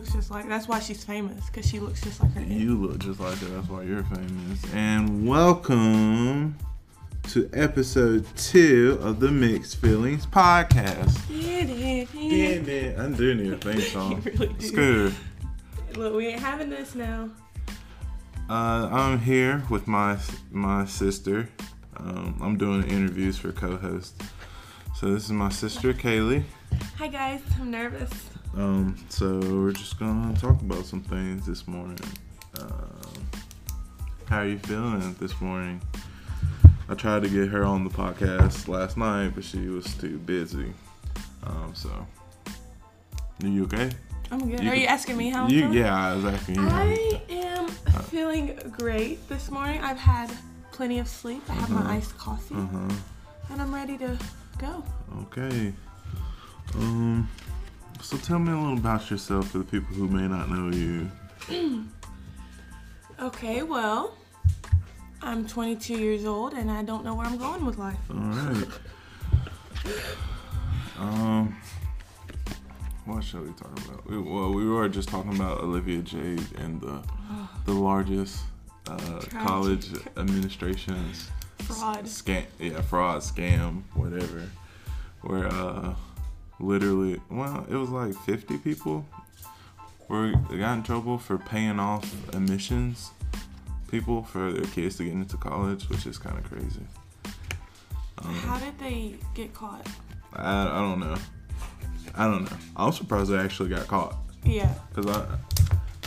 looks just like. That's why she's famous because she looks just like her. dad. You look just like her. That's why you're famous. And welcome to episode two of the Mixed Feelings podcast. Yeah, Yeah, I'm doing your theme song. You really. It's good. Look, we ain't having this now. Uh, I'm here with my my sister. Um, I'm doing interviews for co-host. So this is my sister Kaylee. Hi guys, I'm nervous. Um, so we're just gonna talk about some things this morning. Um, how are you feeling this morning? I tried to get her on the podcast last night, but she was too busy. Um, so are you okay? I'm good. You Are you asking me how I'm You, yeah, I was asking you. I am feeling great this morning. I've had plenty of sleep. I have Uh-huh. my iced coffee, Uh huh. and I'm ready to go. Okay. Um. So tell me a little about yourself for the people who may not know you. Okay, well, I'm 22 years old, and I don't know where I'm going with life. All right. um, what shall we talk about? We, well, we were just talking about Olivia Jade and the the largest uh, college administration's Fraud. scam, yeah, fraud, scam, whatever. Where uh, literally, well, it was like 50 people were they got in trouble for paying off admissions people for their kids to get into college, which is kind of crazy. Um, How did they get caught? I, I don't know. I don't know. I'm surprised they actually got caught Yeah, because I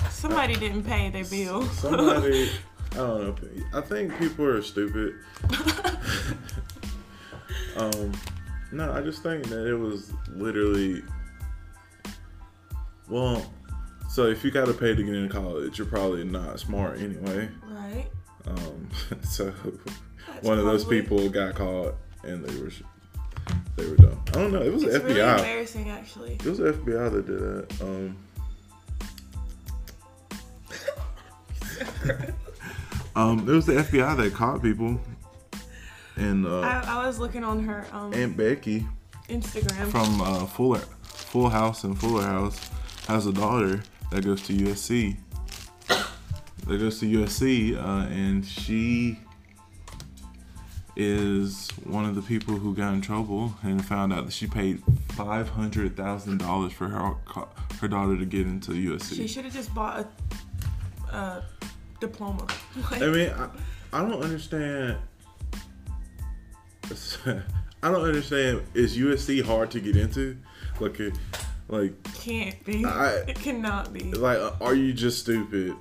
somebody didn't pay their bill. somebody I don't know. I think people are stupid. um, no, I just think that it was literally. Well, so if you got to pay to get into college, you're probably not smart anyway. right? Um, so That's one of those people got caught and they were they were dumb. I don't know. It was It's the really FBI. embarrassing, actually. It was the FBI that did that. Um, um, it was the FBI that caught people, and uh, I, I was looking on her um, Aunt Becky Instagram. from uh, Fuller, Full House and Fuller House has a daughter that goes to USC. That goes to USC, uh, and she is one of the people who got in trouble and found out that she paid five hundred thousand dollars for her her daughter to get into USC. she should have just bought a, a diploma. Like, I mean, I, I don't understand. I don't understand. Is USC hard to get into? Like, like, can't be. I- it cannot be. like, uh, are you just stupid?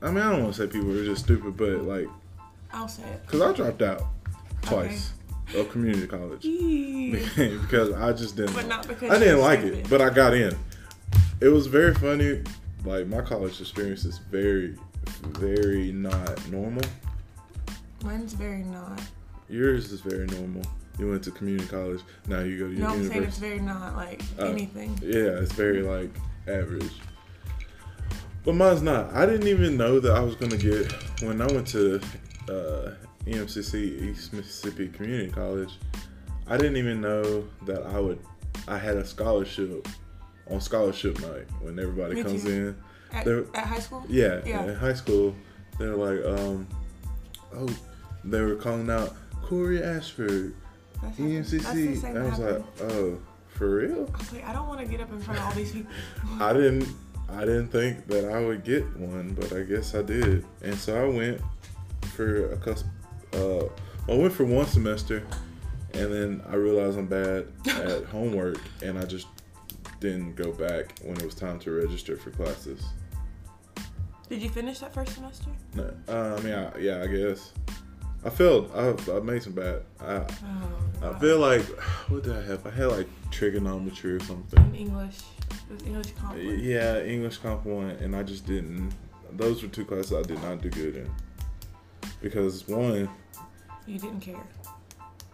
I mean, I don't want to say people are just stupid, but like, I'll say it. cause I dropped out twice of community college because I just didn't. But not because I didn't like stupid. it, but I got in. It was very funny. Like my college experience is very, very not normal. Mine's very not. Yours is very normal. You went to community college. Now you go to No, I'm saying it's very not like Oh. anything. Yeah, it's very like average. But mine's not. I didn't even know that I was gonna get when I went to uh, EMCC East Mississippi Community College. I didn't even know that I would. I had a scholarship on scholarship night when everybody Me comes too. in. At, at high school? Yeah, Yeah. in high school, they're like, um, oh, they were calling out Corey Ashford, That's, that's EMCC. same I was happened. like, oh, for real? I was like, I don't want to get up in front of all these people. I didn't I didn't think that I would get one, but I guess I did. And so I went for a cus uh I went for one semester and then I realized I'm bad at homework and I just didn't go back when it was time to register for classes. Did you finish that first semester? No, uh, I mean, I, yeah, I guess. I failed. I, I made some bad. I, Oh, I feel like, what did I have? I had like trigonometry or something. in English. It was English comp. one. Yeah, English comp one, and I just didn't. Those were two classes I did not do good in. Because one, You didn't care.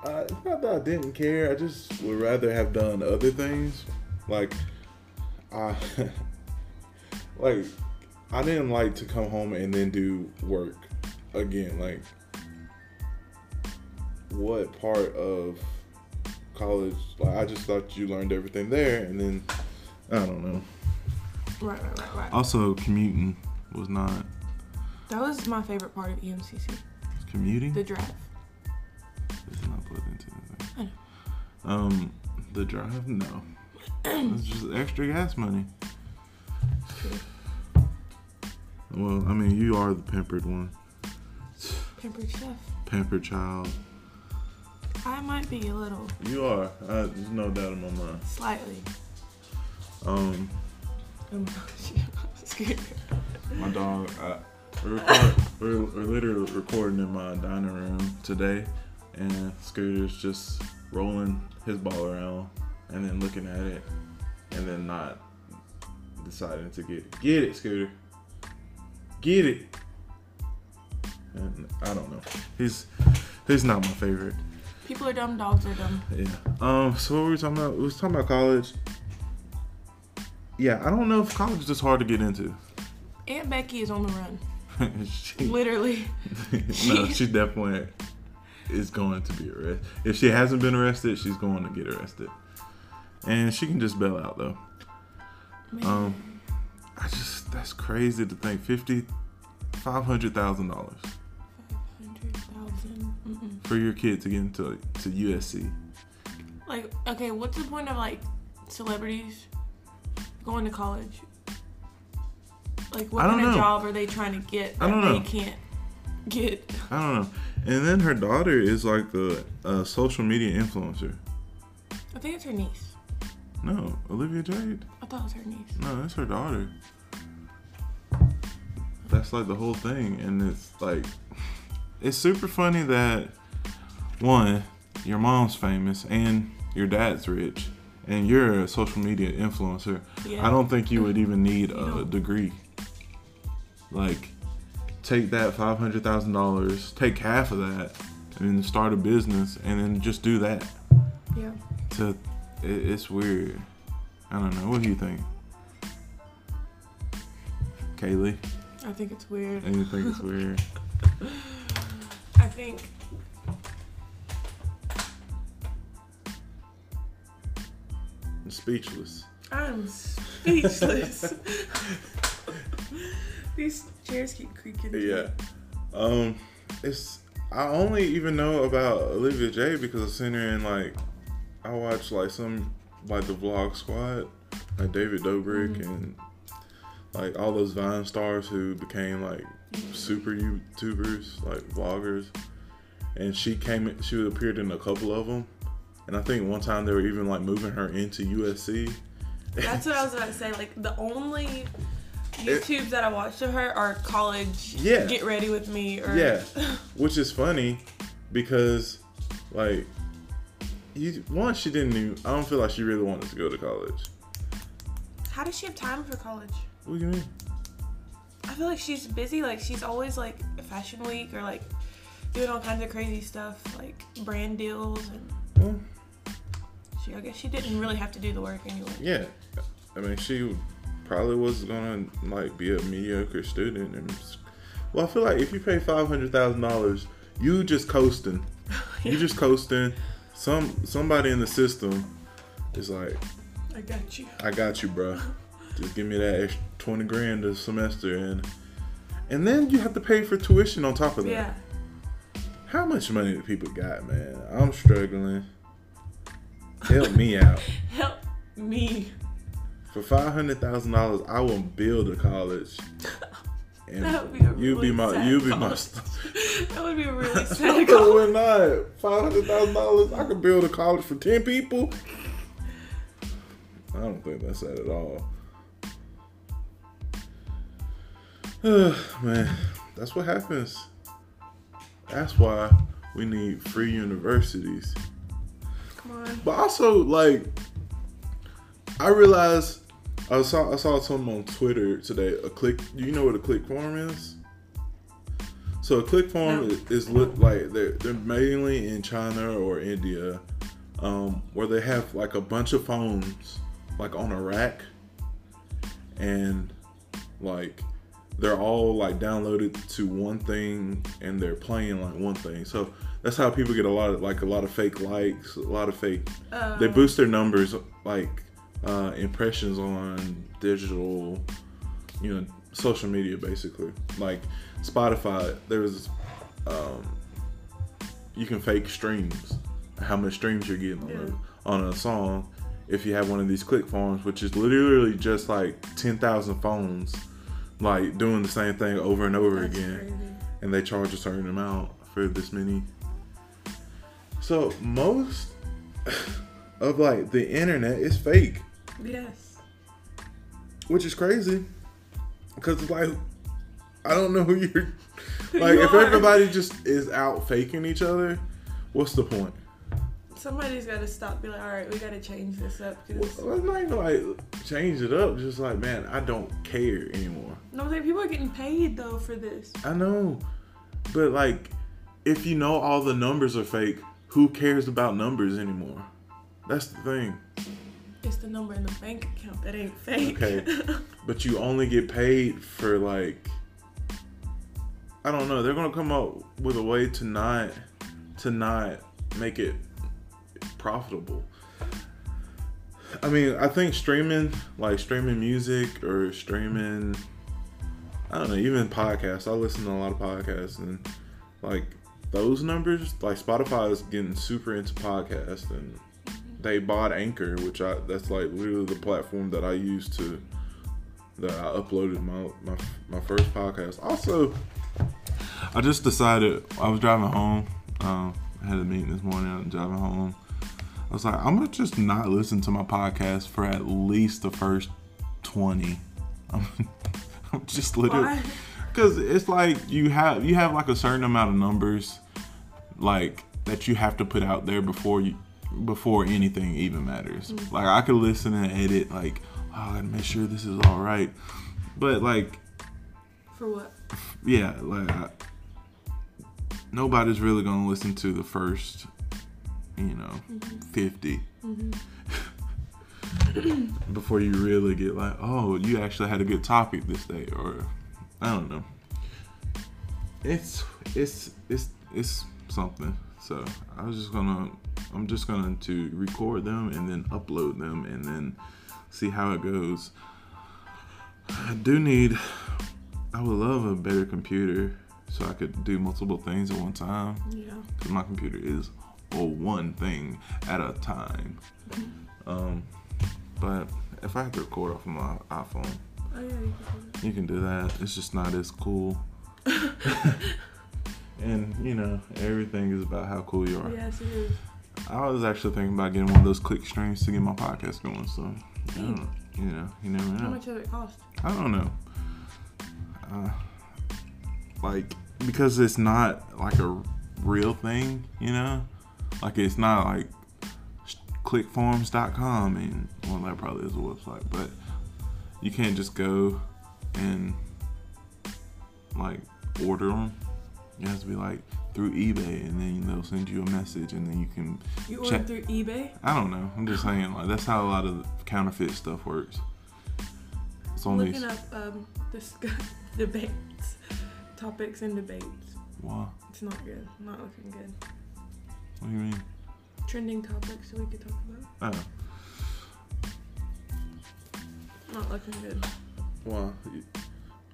I, it's not that I didn't care. I just would rather have done other things. Like, I, like, I didn't like to come home and then do work again. Like, what part of college? Like, I just thought you learned everything there, and then I don't know. Right, right, right, right. Also, commuting was not That was my favorite part of EMCC. commuting. The drive. This is not plugged into I anything. Um, the drive, no. it's just extra gas money. Well, I mean, you are the pampered one, Pampered chef. pampered child. I might be a little, You are. Uh, there's no doubt in my mind. slightly. Um, Oh my gosh. I'm scared. my dog. I, we're, record, we're, we're literally recording in my dining room today, and Scooter's just rolling his ball around and then looking at it, and then not deciding to get it. Get it, Scooter. Get it. And I don't know. He's he's not my favorite. People are dumb, dogs are dumb. Yeah. Um. So what were we talking about? We was talking about college. Yeah, I don't know if college is just hard to get into. Aunt Becky is on the run. she, Literally. no, she definitely is going to be arrested. If she hasn't been arrested, she's going to get arrested, and she can just bail out though. Man. Um, I just that's crazy to think fifty, five hundred thousand dollars 500,000. Mm-mm. For your kid to get into to USC. Like, okay, what's the point of like celebrities going to college? Like, what kind of job are they trying to get that I don't they know. can't get? I don't know. And then her daughter is like a, a social media influencer. I think it's her niece. No, Olivia Jade. I thought it was her niece. No, that's her daughter. That's like the whole thing, and it's like, it's super funny that one, your mom's famous and your dad's rich, and you're a social media influencer. Yeah. I don't think you would even need a degree. Like, take that five hundred thousand dollars, take half of that, and then start a business, and then just do that. Yeah. To, it, it's weird. I don't know. What do you think, Kaylee? I think it's weird. And you think it's weird? I think I'm speechless. I'm speechless. These chairs keep creaking. Yeah. Um, it's I only even know about Olivia J because I've seen her in like I watched like some like the Vlog Squad, like David Dobrik and like all those Vine stars who became like super YouTubers, like vloggers. And she came, she appeared in a couple of them, and I think one time they were even like moving her into USC. That's what I was about to say. Like the only YouTubes that I watch of her are college. Yeah. Get ready with me or Yeah, which is funny because, like, you one she didn't even. I don't feel like she really wanted to go to college. How does she have time for college? What do you mean? I feel like she's busy. Like she's always like Fashion Week or like doing all kinds of crazy stuff, like brand deals, and Well, she. I guess she didn't really have to do the work anyway. yeah, I mean she probably was gonna like be a mediocre student, and well, I feel like if you pay five hundred thousand dollars, you just coasting. You just coasting. Some somebody in the system is like, I got you. I got you, bro. Just give me that extra twenty grand a semester, and and then you have to pay for tuition on top of that. Yeah. How much money do people got, man? I'm struggling. Help me out. Help me. For five hundred thousand dollars, I will build a college. And That would be a you be my sad you be my college. that would be a really sad call. not. Five hundred thousand dollars. I could build a college for ten people. I don't think that's sad at all. Man, that's what happens. That's why we need free universities. But also, like, I realized I saw I saw something on Twitter today. A click. Do you know what a click farm is? So a click farm No. is, is like they're they're mainly in China or India, um, where they have like a bunch of phones like on a rack, and like they're all like downloaded to one thing and they're playing like one thing. So that's how people get a lot of like a lot of fake likes, a lot of fake Uh, they boost their numbers like uh, impressions on digital, you know, social media basically. Like Spotify, there's um, you can fake streams, how much streams you're getting on, a, on a song. If you have one of these click farms, which is literally just like ten thousand phones, like doing the same thing over and over That's again crazy. and they charge a certain amount for this many. So most of like the internet is fake, Yes. which is crazy. Cause it's like I don't know who you're like. You if are. everybody just is out faking each other, what's the point? Somebody's got to stop. Be like, all right, we got to change this up. Well, Cause Let's not even like change it up. Just like man, I don't care anymore. no, I'm saying people are getting paid though for this. I know, but like, if you know all the numbers are fake, who cares about numbers anymore? That's the thing. It's the number in the bank account that ain't fake. Okay. But you only get paid for like, I don't know. They're gonna come up with a way to not, to not make it profitable. I mean, I think streaming, like streaming music or streaming, I don't know, even podcasts. I listen to a lot of podcasts and like those numbers, like Spotify is getting super into podcasts and they bought Anchor, which I that's like literally the platform that I use to that I uploaded my my, my first podcast. Also, I just decided I was driving home. Um, I had a meeting this morning. I'm driving home. I was like, I'm gonna just not listen to my podcast for at least the first twenty. I'm, I'm just literally because it's like you have you have like a certain amount of numbers, like that you have to put out there before you before anything even matters. Mm. Like I could listen and edit, like oh, I gotta make sure this is all right, but like For what? yeah, like I, nobody's really gonna listen to the first, you know, mm-hmm. 50 mm-hmm. before you really get like, oh, you actually had a good topic this day, or I don't know. It's it's it's it's something. So I was just gonna, I'm just gonna to record them and then upload them and then see how it goes. I do need I would love a better computer so I could do multiple things at one time. Yeah. Because my computer is a one thing at a time. Um, but if I have to record off of my iPhone, Oh yeah. You can do that. you can do that. It's just not as cool. and you know, everything is about how cool you are. Yes, it is. I was actually thinking about getting one of those click streams to get my podcast going. So, I don't, you know, you never know. How much does it cost? I don't know. Uh, like because it's not like a real thing, you know. Like it's not like clickfarms.com and well that probably is a website, but you can't just go and like order them. It has to be like through eBay, and then they'll send you a message, and then you can. You Check- ordered through eBay? I don't know. I'm just saying like that's how a lot of counterfeit stuff works. It's only Looking up um, this debates, topics and debates. wow. It's not good. Not looking good. What do you mean? Trending topics that we could talk about. Oh, Not looking good. wow.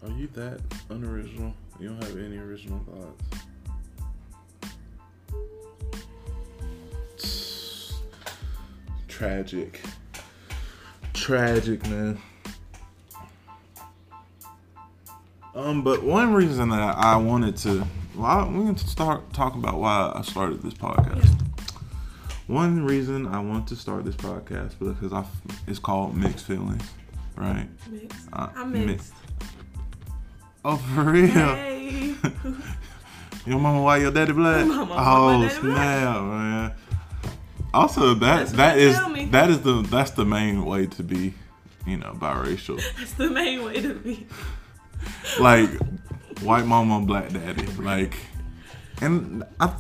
Are you that unoriginal? You don't have any original thoughts. Tragic. Tragic, man. Um, but one reason that I wanted to, well, I, we to start talking about why I started this podcast. One reason I want to start this podcast because I, it's called Mixed Feelings, right? Mixed. Uh, I'm mi- mixed. Oh, for real? Hey. Your mama white, your daddy black. Mama oh daddy black. snap, man. Also, that That's that is that is the that's the main way to be, you know, biracial. That's the main way to be. like white mama, black daddy. Like, and I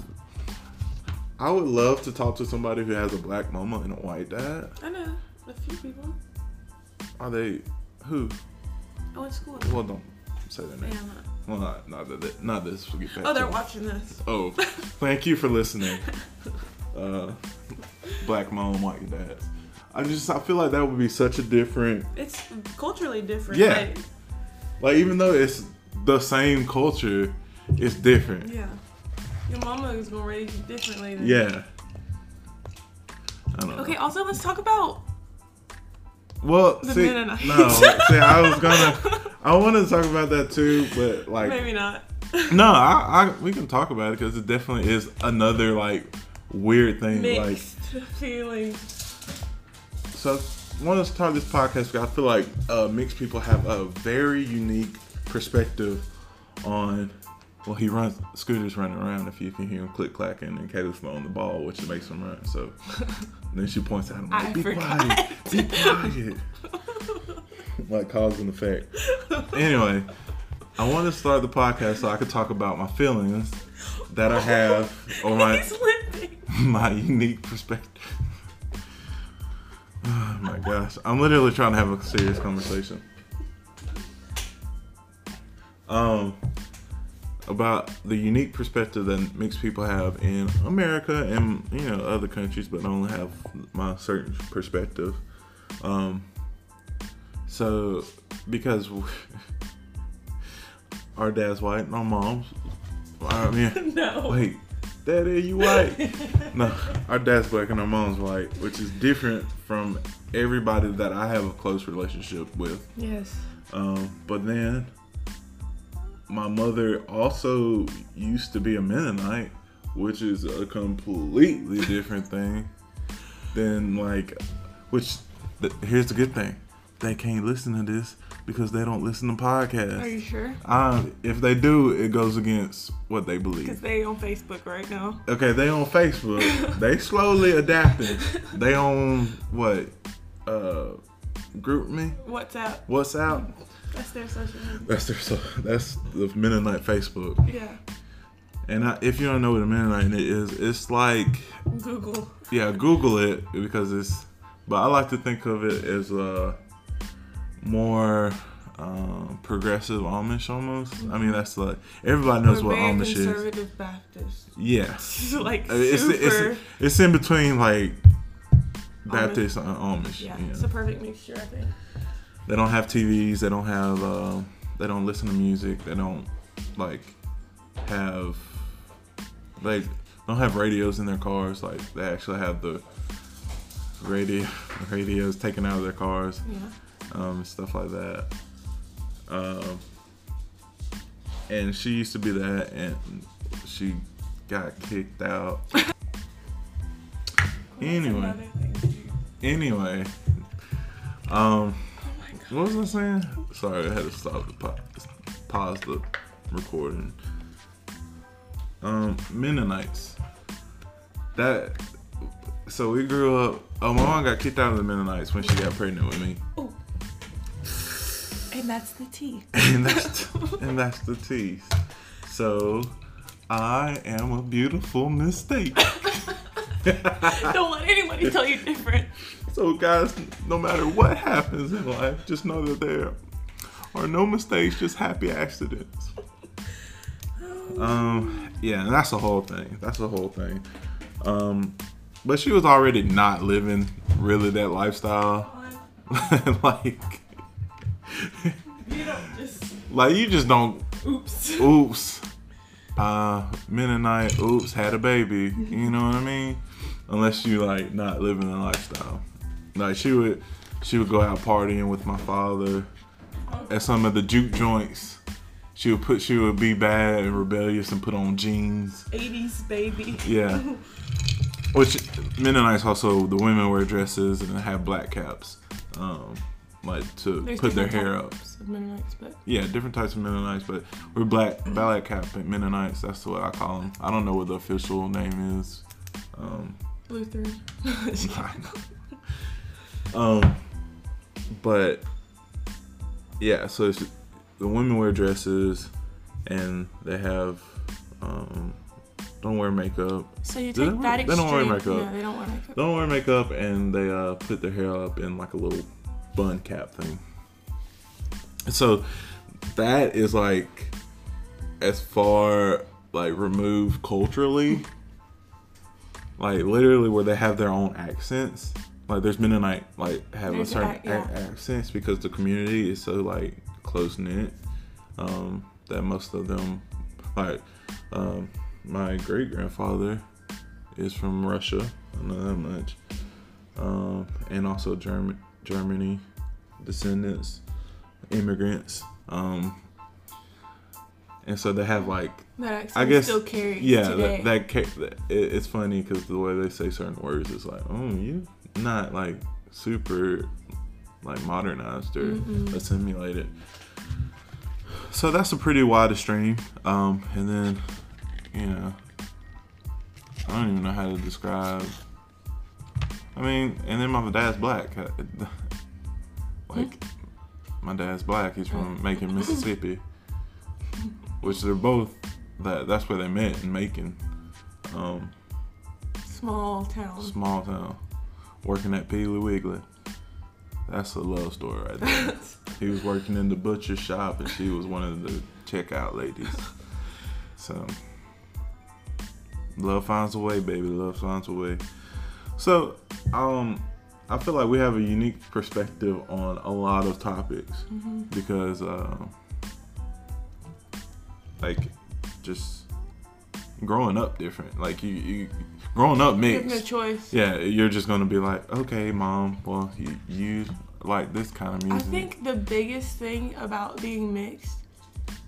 I would love to talk to somebody who has a black mama and a white dad. I know a few people. Are they who? I went to school. Well, don't say their name. Yeah, I'm not. Well, not not that not this. Oh, they're watching this. Oh, thank you for listening. Uh, black mom, white dad. I just I feel like that would be such a different It's culturally different. Yeah. Like, like even though it's the same culture, it's different. yeah. Your mama is gonna raise you differently. Than Yeah. I don't know. Okay. Also, let's talk about. Well, The see, no, see, I was gonna, I wanted to talk about that too, but like, Maybe not. no, I, I, we can talk about it because it definitely is another like weird thing. Like, Mixed feelings. so I want to start this podcast because I feel like uh, mixed people have a very unique perspective on. Well, he runs Scooter's running around. If you can hear him click clacking, and Kayla's throwing the ball, which makes him run. So then she points at him like, I "Be forgot. quiet, be quiet." like cause and effect. Anyway, I want to start the podcast so I could talk about my feelings that I have or my my unique perspective. Oh my gosh. I'm literally trying to have a serious conversation. Um about the unique perspective that mixed people have in America and you know other countries but I only have my certain perspective. Um so because our dad's white and our mom's I mean No. Wait, Daddy, you white? no, our dad's black and our mom's white, which is different from everybody that I have a close relationship with. Yes. Um, but then my mother also used to be a Mennonite, which is a completely different thing than like, which th- here's the good thing. They can't listen to this because they don't listen to podcasts. Are you sure? Um, if they do, it goes against what they believe. Because they on Facebook right now. Okay, they on Facebook. they slowly adapting. They on what? Uh, GroupMe. WhatsApp. What's out? That's their social media. That's their so. That's the Mennonite Facebook. Yeah. And I, if you don't know what a Mennonite is, it's like Google. yeah, Google it because it's. But I like to think of it as a more um, progressive Amish almost. I mean, that's like everybody knows We're what Amish is. conservative Baptist. Yeah. like Uh, It's, super. it's, it's in between like Baptist and Amish. yeah, know. it's a perfect mixture, I think. They don't have TVs. They don't have. Uh, they don't listen to music. They don't like have. They don't have radios in their cars. Like they actually have the radio radios taken out of their cars, Yeah. um, stuff like that. Um, and she used to be that, and she got kicked out. Well, Anyway. another thing, too. Anyway, um. What was I saying? Sorry, I had to stop the pause, pause the recording. Um, Mennonites. That. So we grew up. Oh, my mom got kicked out of the Mennonites when she got pregnant with me, Oh. And that's the tea. and that's and that's the tease. So, I am a beautiful mistake. Don't let anybody tell you different. So, guys, no matter what happens in life, just know that there are no mistakes, just happy accidents. Um, yeah, and that's the whole thing. That's the whole thing. Um, but she was already not living really that lifestyle. like, You don't just. like you just don't. Oops. Oops. Uh, Mennonite. Oops, had a baby. You know what I mean? Unless you like not living the lifestyle. Like she would, she would go out partying with my father at some of the juke joints. She would put, she would be bad and rebellious and put on jeans. 80s baby. Yeah. Which Mennonites also the women wear dresses and have black caps, um, like to There's put their hair up. types Of Mennonites, but Yeah, different types of Mennonites, but we're black black cap Mennonites. That's what I call them. I don't know what the official name is. Um, Lutheran. um, but yeah, so it's, the women wear dresses, and they have um, don't wear makeup. so you Do they take wear- that they don't wear makeup. No, they don't wear makeup. Don't wear makeup, and they uh, put their hair up in like a little bun cap thing. So that is like as far like removed culturally, like literally where they have their own accents. Like there's Mennonite like have There's a certain yeah. accents because the community is so like close knit um, that most of them like um, my great grandfather is from Russia. I know that much, um, and also German Germany descendants, immigrants. Um, and so they have like That accent I guess still yeah today. that, that, ca- that it, it's funny because the way they say certain words is like oh you not like super like modernized or Mm-mm. assimilated so that's a pretty wide stream. um and then you know i don't even know how to describe i mean and then my dad's black like my dad's black he's from macon mississippi which they're both that that's where they met in macon um Small town. small town working at Piggly Wiggly. That's a love story right there. he was working in the butcher shop and she was one of the checkout ladies. So love finds a way, baby. Love finds a way. So um I feel like we have a unique perspective on a lot of topics hmm because uh, like just growing up different. Like you, you growing up mixed. no choice. Yeah, you're just gonna be like, okay, mom. Well, you, you like this kind of music. I think the biggest thing about being mixed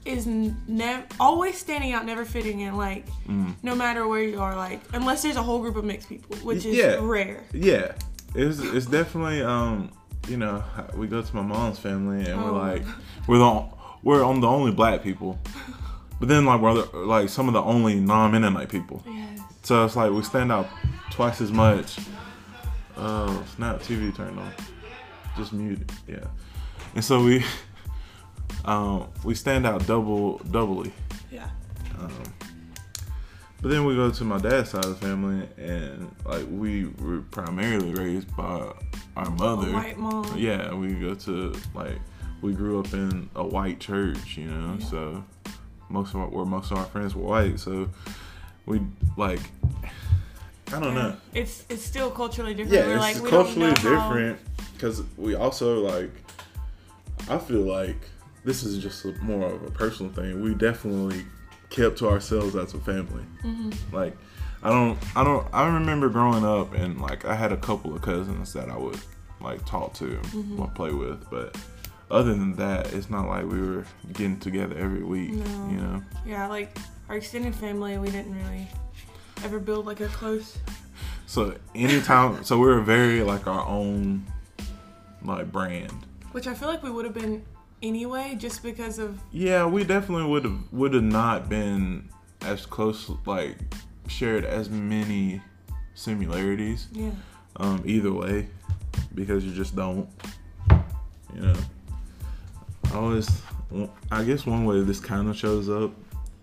is never always standing out, never fitting in. Like Mm. no matter where you are, like unless there's a whole group of mixed people, which is Yeah. rare. Yeah, it's it's definitely um you know we go to my mom's family and Oh. we're like we're the we're on the only black people, but then like we're the, like some of the only non-Mennonite people. Yes. So it's like we stand out twice as much. Oh, snap! TV turned on. Just muted. Yeah. And so we, um, we stand out double, doubly. Yeah. Um, but then we go to my dad's side of the family, and like we were primarily raised by our mother. A white mom. Yeah, we go to like we grew up in a white church, you know. Yeah. So most of our, where most of our friends were white, so we like I don't know. It's it's still culturally different. Yeah, We're it's like, we culturally different because we also like. I feel like this is just a, more of a personal thing. We definitely kept to ourselves as a family. Mhm. Like, I don't, I don't, I remember growing up and like I had a couple of cousins that I would like talk to, Mhm. play with, but other than that, it's not like we were getting together every week. No. You know. Yeah, like our extended family, we didn't really ever build like a close. So anytime, so we were very like our own, like brand. Which I feel like we would have been anyway, just because of Yeah, we definitely would have would have not been as close, like shared as many similarities. yeah. Um, either way, because you just don't. You know, always, I guess one way this kind of shows up.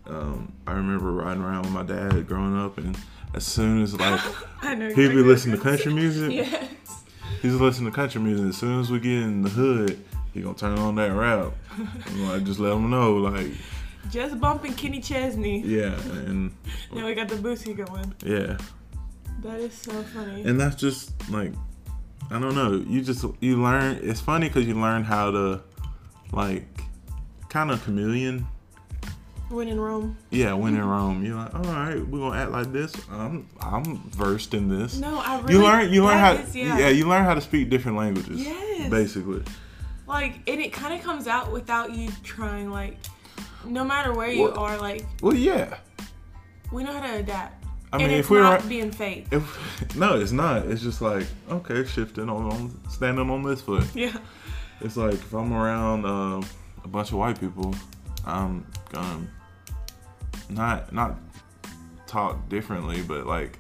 Um, I remember riding around with my dad growing up, and as soon as like he'd be listening to country music. Yes. he's listening to country music. As soon as we get in the hood, he gonna turn on that rap. I'm like, just let him know, like, Just bumping Kenny Chesney. yeah, and Now we got the boosie going. yeah, That is so funny. and that's just like, I don't know. You just you learn. It's funny because you learn how to, like, kind of chameleon. when in Rome. Yeah, when in Rome, you're like, all right, we're gonna act like this. I'm I'm versed in this. No, I really. you learn you learn how is- yeah. you learn how to speak different languages. Yes. Basically. Like, and it kind of comes out without you trying. Like, no matter where you Well- are, like Well, yeah. we know how to adapt. I and mean, if we're not being fake. if no, it's not. It's just like okay, shifting on, on standing on this foot. Yeah. It's like if I'm around uh, a bunch of white people, I'm gonna not not talk differently, but like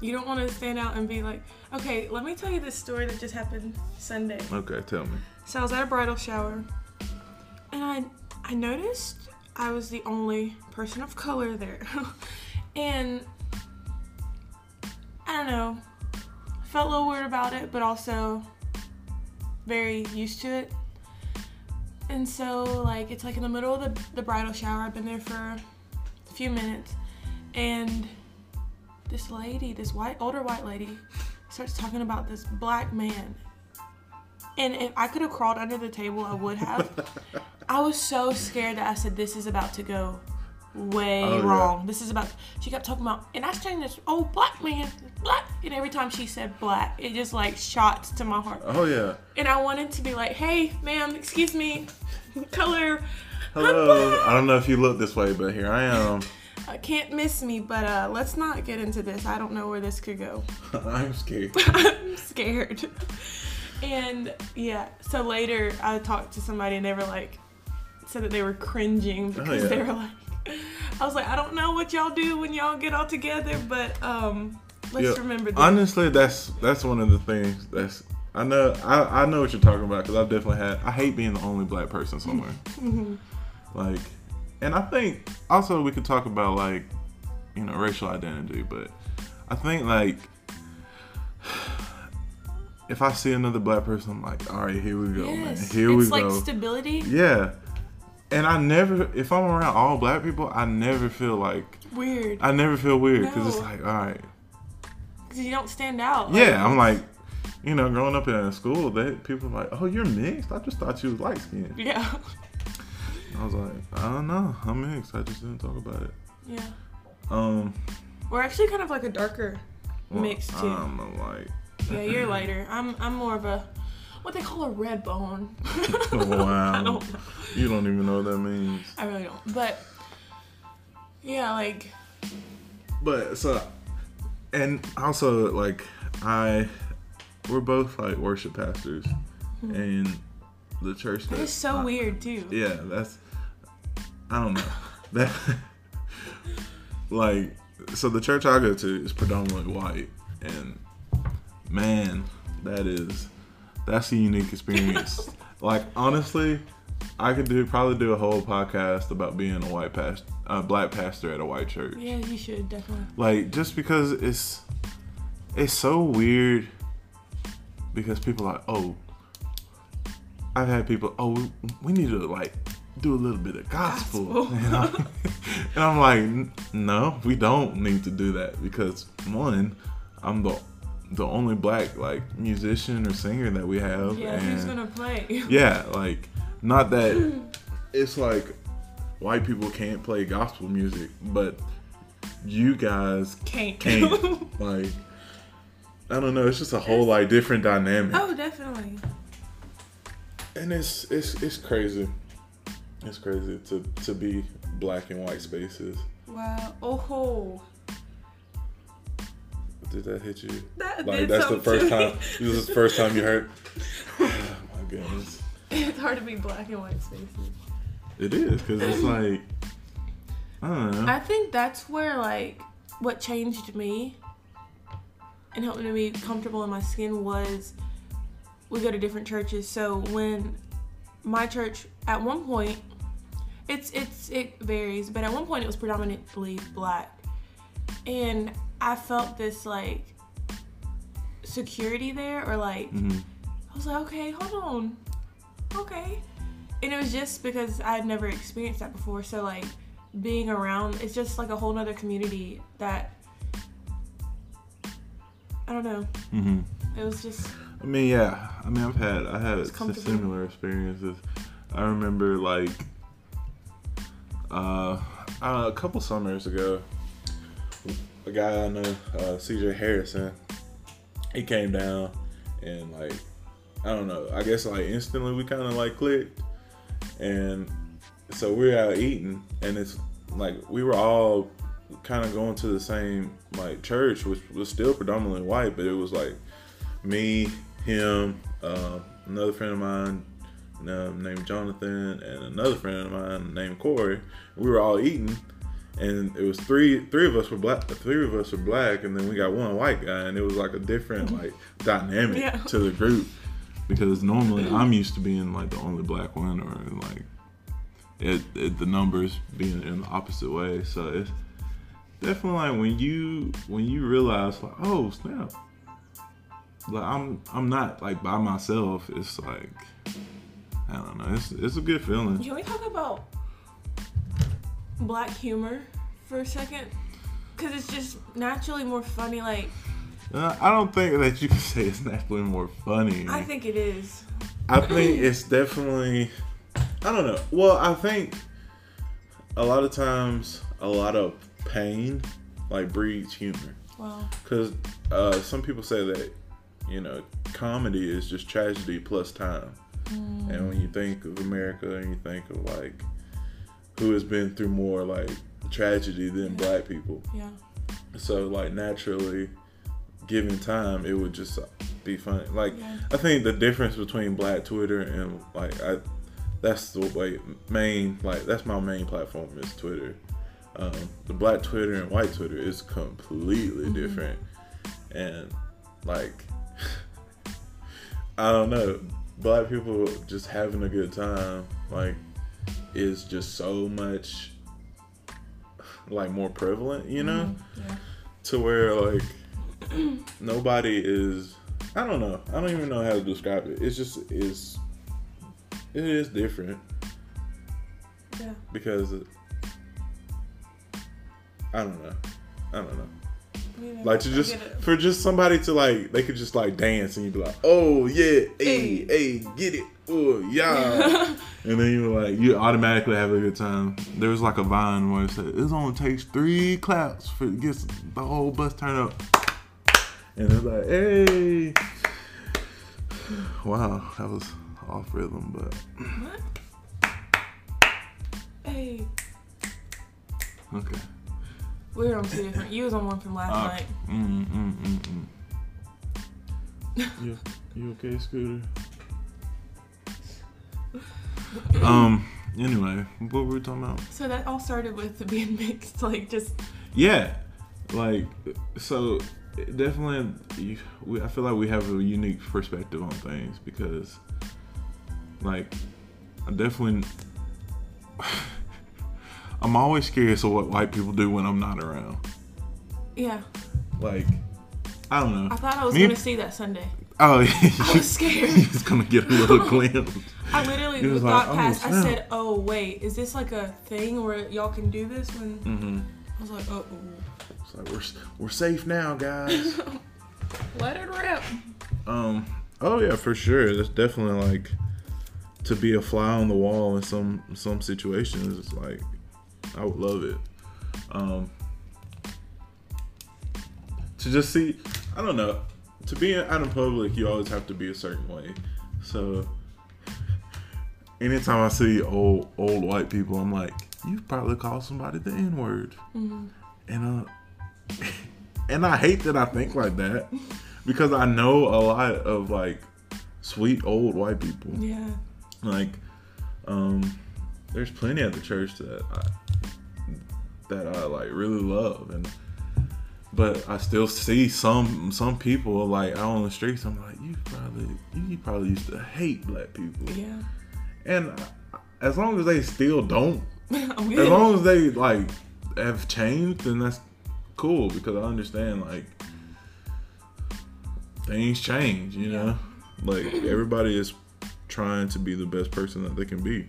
You don't want to stand out and be like, okay, let me tell you this story that just happened Sunday. okay, tell me. So I was at a bridal shower, and I I noticed I was the only person of color there, and I don't know, I felt a little weird about it, but also very used to it. And so like it's like in the middle of the, the bridal shower. I've been there for a few minutes, and this lady, this white older white lady, starts talking about this black man. And if I could have crawled under the table, I would have. I was so scared that I said, This is about to go way Oh, yeah. wrong. This is about. She kept talking about, and I saying this, oh, black man, black. And every time she said black, it just like shot to my heart. Oh yeah. And I wanted to be like, Hey, ma'am, excuse me, color. Hello. I don't know if you look this way, but here I am. Uh, can't miss me, but uh, let's not get into this. I don't know where this could go. I'm scared. I'm scared. And yeah, so later I talked to somebody and they were like, said that they were cringing because yeah. they were like, I was like, I don't know what y'all do when y'all get all together, but um, let's Yeah, remember this. Honestly, that's that's one of the things that's I know I, I know what you're talking about because I've definitely had I hate being the only black person somewhere. like, and I think also we could talk about like you know racial identity, but I think like if I see another black person, I'm like, all right, here we go, man, yes, here we go. it's like stability. yeah, and I never if I'm around all black people, I never feel like Weird. I never feel weird because it's like all right. Because you don't stand out. Yeah, I'm like, you know, growing up in school, that people are like, oh, you're mixed. I just thought you was light skinned. Yeah. I was like, I don't know, I'm mixed. I just didn't talk about it. Yeah. Um, We're actually kind of like a darker well, mix too. I'm a light. yeah, you're lighter. I'm I'm more of a what they call a red bone. wow, I don't know. you don't even know what that means. I really don't. But yeah, like But so, and also like I, we're both like worship pastors, hmm. and the church that it's so I- weird too. Yeah, that's I don't know. that like so the church I go to is predominantly white and man, that is that's a unique experience. like honestly, I could do probably do a whole podcast about being a white past a black pastor at a white church. Yeah, you should definitely. Like just because it's it's so weird because people are like, oh, I've had people, oh, we, need to like do a little bit of gospel, Gospel. You know? and I'm like, no, we don't need to do that because one, I'm the the only black like musician or singer that we have, Yeah, and who's gonna play? yeah, like not that it's like white people can't play gospel music, but you guys Can't. can't. like I don't know, it's just a whole like different dynamic. oh, definitely. And it's it's it's crazy. It's crazy to to be black and white spaces. Wow. Oh ho. Did that hit you? That Like did that's the first to time me. this is the first time you heard Oh my goodness. It's hard to be black and white spaces. It is because it's like I don't know. I think that's where like what changed me and helped me to be comfortable in my skin was we go to different churches. So when my church at one point it's it's it varies, but at one point it was predominantly black. And I felt this like security there or like Mhm. I was like, okay, hold on. Okay. And it was just because I had never experienced that before. So, like, being around, it's just like a whole nother community that, I don't know. Mhm. It was just, I mean, yeah. I mean, I've had I had It's similar experiences. I remember like uh, uh, a couple summers ago, a guy I know, uh, CJ Harrison, he came down and like I don't know. I guess like instantly we kind of like clicked, and so we were out eating, and it's like we were all kind of going to the same like church, which was still predominantly white, but it was like me, him, uh, another friend of mine um, named Jonathan, and another friend of mine named Corey. We were all eating, and it was three three of us were black. Three of us were black, and then we got one white guy, and it was like a different mm-hmm. like dynamic Yeah. to the group because normally I'm used to being like the only black one, or like it, it the numbers being in the opposite way. So it's definitely like when you when you realize like oh snap like I'm I'm not like by myself. It's like I don't know. It's it's a good feeling. can we talk about black humor for a second? Because it's just naturally more funny. Like, Uh, I don't think that you can say it's naturally more funny. I think it is. I think it's definitely. I don't know. Well, I think a lot of times a lot of pain like breeds humor. Well, Because uh, some people say that you know comedy is just tragedy plus time. And when you think of America and you think of like who has been through more like tragedy than black people, yeah. so like naturally, given time, it would just be funny. Like Yeah. I think the difference between Black Twitter and like I, that's the way main like that's my main platform is Twitter. Um, the Black Twitter and White Twitter is completely Mm-hmm. different, and like I don't know, Black people just having a good time like is just so much like more prevalent, you know mm-hmm. Yeah. to where like nobody is I don't know. I don't even know how to describe it. It's just is it is different Yeah. because I don't know. I don't know. Yeah, Like to just for just somebody to like they could just like dance and you'd be like, oh yeah, hey, Hey. hey, get it, oh yeah, and then you were like you automatically have a good time. There was like a vine where it said it only takes three claps for it gets the whole bus turned up, and it's like hey, wow, that was off rhythm, but What? Hey, okay. We were on two different. You was on one from last Uh, night. Mm mm mm mm. you you okay, Scooter? um. Anyway, what were we talking about? So that all started with being mixed, like just Yeah, like so. Definitely, you, we, I feel like we have a unique perspective on things because, like, I definitely. I'm always curious of what white people do when I'm not around. yeah. Like, I don't know. I thought I was Me- gonna see that Sunday. Oh, I was scared. He's gonna get a little glimpse. I literally He was thought like, oh, past. I snap. said, "Oh wait, is this like a thing where y'all can do this?" When Mm-hmm. I was like, "Oh, It's like we're we're safe now, guys. let it rip." um. Oh yeah, for sure. That's definitely like to be a fly on the wall in some some situations. It's like I would love it. Um. To just see, I don't know. To be out in public, you always have to be a certain way. So anytime I see old old white people, I'm like, you probably call somebody the N word. Mm-hmm. and uh and I hate that I think like that because I know a lot of like sweet old white people. Yeah. Like, um, there's plenty at the church that I that I like really love, and but I still see some some people like out on the streets. I'm like, you probably you probably used to hate black people, Yeah. and as long as they still don't as long as they like have changed, then that's cool because I understand like things change, you know. Like everybody is trying to be the best person that they can be.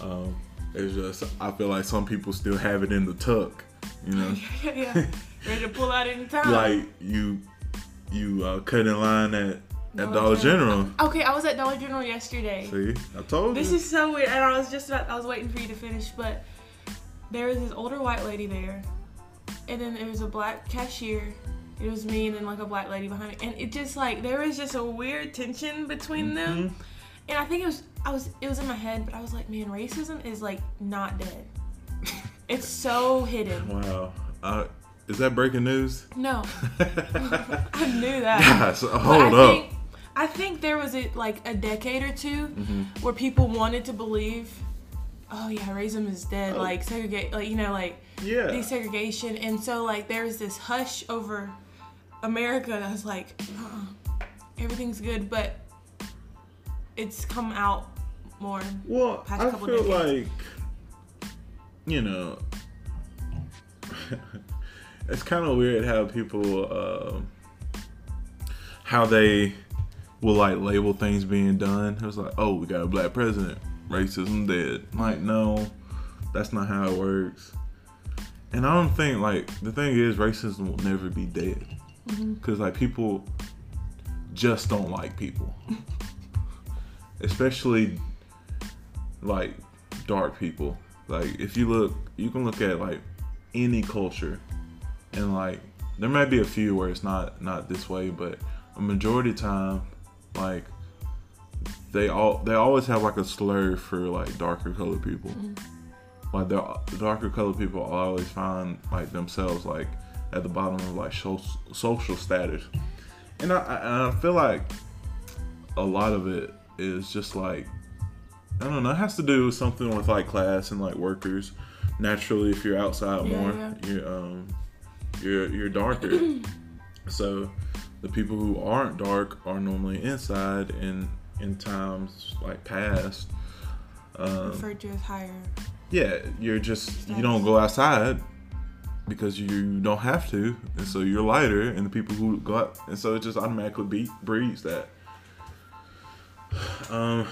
Um, it's just I feel like some people still have it in the tuck, you know. yeah, yeah. Ready to pull out any time. like you, you uh, cut in line at at Dollar Dollar General. General. Okay, I was at Dollar General yesterday. See, I told This you. This is so weird, and I was just about, I was waiting for you to finish, but there was this older white lady there, and then there was a black cashier. It was me, and then like a black lady behind me, and it just like there was just a weird tension between them, Mhm. And I think it was I was it was in my head, but I was like, man, racism is like not dead. it's so hidden. Wow. Uh, is that breaking news? No, I knew that. Gosh, hold I up. Think, I think there was a, like a decade or 2 Mm-hmm. where people wanted to believe, oh yeah, racism is dead. Oh. Like segregate, like you know, like yeah. desegregation, and so like there was this hush over America that was like, uh-uh, everything's good, but it's come out more. Well, past I couple feel like, you know, it's kind of weird how people, um how they will like label things being done. It was like, oh, we got a black president, racism dead. Like, no, that's not how it works. And I don't think like the thing is racism will never be dead. because like people just don't like people, especially like dark people. Like if you look, you can look at like any culture, and like there might be a few where it's not not this way, but a majority of time, like they all they always have like a slur for like darker colored people. Mm-hmm. Like the darker colored people always find like themselves like at the bottom of like so, social status, and I I feel like a lot of it is just like I don't know. It has to do with something with like class and like workers. Naturally, if you're outside Yeah, more, yeah. you're um you're you're darker. so the people who aren't dark are normally inside, and in times like past, um, Referred to as higher. yeah, you're just you don't go outside because you don't have to, and so you're lighter, and the people who go out, and so it just automatically be, breeds that. Um,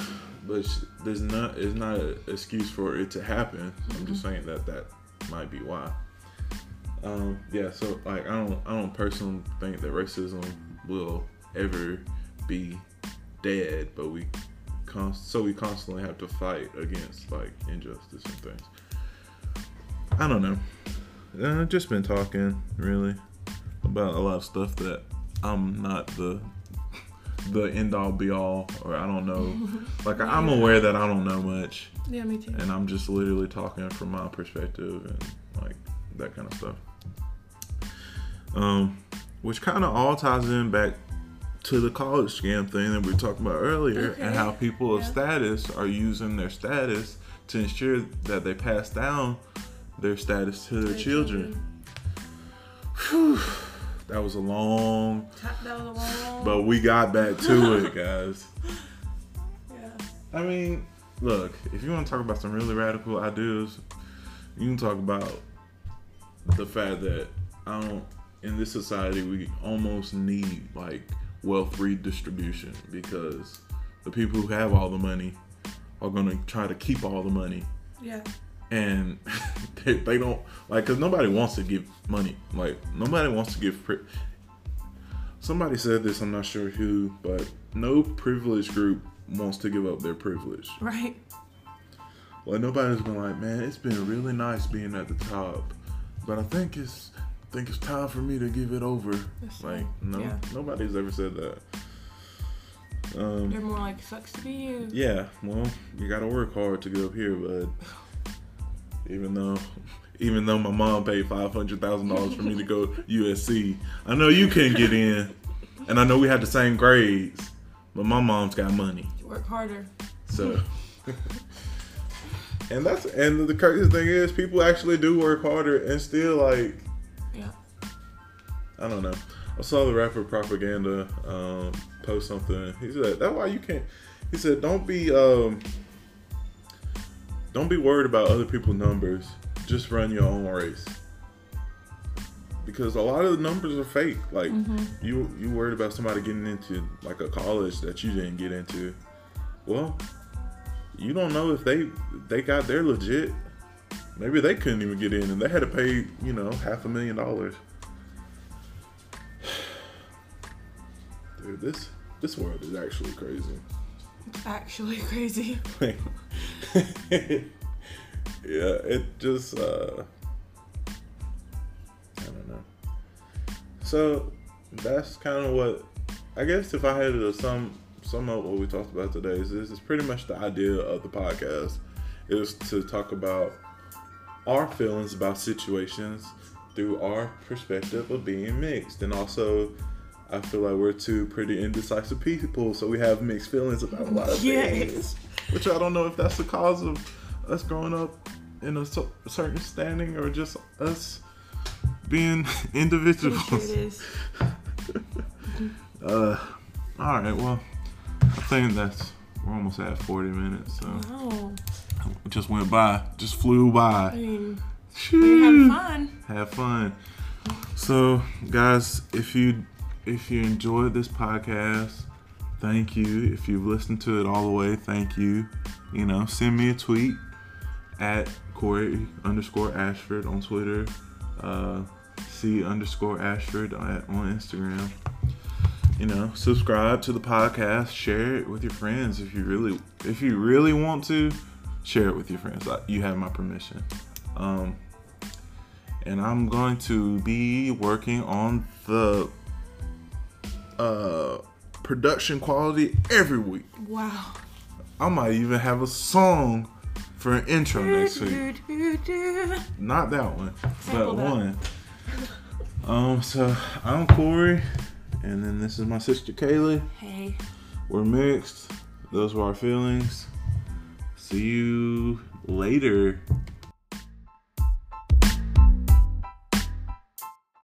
but there's not it's not an excuse for it to happen. I'm just saying that that might be why. Um, yeah, so like I don't I don't personally think that racism will ever be dead, but we con- so we constantly have to fight against like injustice and things. I don't know. Uh, I've just been talking really about a lot of stuff that I'm not the the end all be all, or I don't know. Like I'm aware that I don't know much, Yeah, me too. and I'm just literally talking from my perspective and like that kind of stuff. Um, which kind of all ties in back to the college scam thing that we talked about earlier, and how people of status are using their status to ensure that they pass down their status to their Their children. That was a long, That was a long. but we got back to it, guys. yeah. I mean, look, if you want to talk about some really radical ideas, you can talk about the fact that I don't. In this society, we almost need like wealth redistribution because the people who have all the money are gonna try to keep all the money, Yeah. And they, they don't like because nobody wants to give money. Like nobody wants to give. Pri- Somebody said this. I'm not sure who, but no privileged group wants to give up their privilege. Right. Like nobody's been like, man, it's been really nice being at the top, but I think it's I think it's time for me to give it over. That's like no, Yeah. nobody's ever said that. Um, They're more like sucks to be you. yeah, well, you gotta work hard to get up here, bud. Even though, even though my mom paid five hundred thousand dollars for me to go USC, I know you can't get in, and I know we had the same grades, but my mom's got money. You work harder. So, and that's and the crazy thing is, people actually do work harder and still like Yeah. I don't know. I saw the rapper Propaganda um, post something. He said that's why you can't. He said don't be um, don't be worried about other people's numbers. Just run your own race. Because a lot of the numbers are fake. Like mm-hmm. you you worried about somebody getting into like a college that you didn't get into. Well, you don't know if they they got their legit. Maybe they couldn't even get in, and they had to pay you know half a million dollars. Dude, this this world is actually crazy. Actually crazy. yeah, it just uh I don't know. So that's kind of what I guess if I had to sum sum up what we talked about today is this is pretty much the idea of the podcast is to talk about our feelings about situations through our perspective of being mixed and also I feel like we're two pretty indecisive people, so we have mixed feelings about a lot of Yes. things. Which I don't know if that's the cause of us growing up in a so- certain standing or just us being individuals. it is. Uh, all right. Well, I think that's we're almost at 40 minutes, so Oh. it just went by, just flew I by. mean, we had fun. Have fun. So, guys, if you if you enjoyed this podcast, thank you. If you've listened to it all the way, thank you. You know, send me a tweet at Corey underscore Ashford on Twitter. Uh, C underscore Ashford on Instagram. You know, subscribe to the podcast, share it with your friends if you really if you really want to, share it with your friends. You have my permission. Um, and I'm going to be working on the uh, production quality every week. Wow. I might even have a song for an intro next week. Not that one, but one. Um, so I'm Corey, and then this is my sister Kaylee. Hey. We're mixed. Those were our feelings. See you later.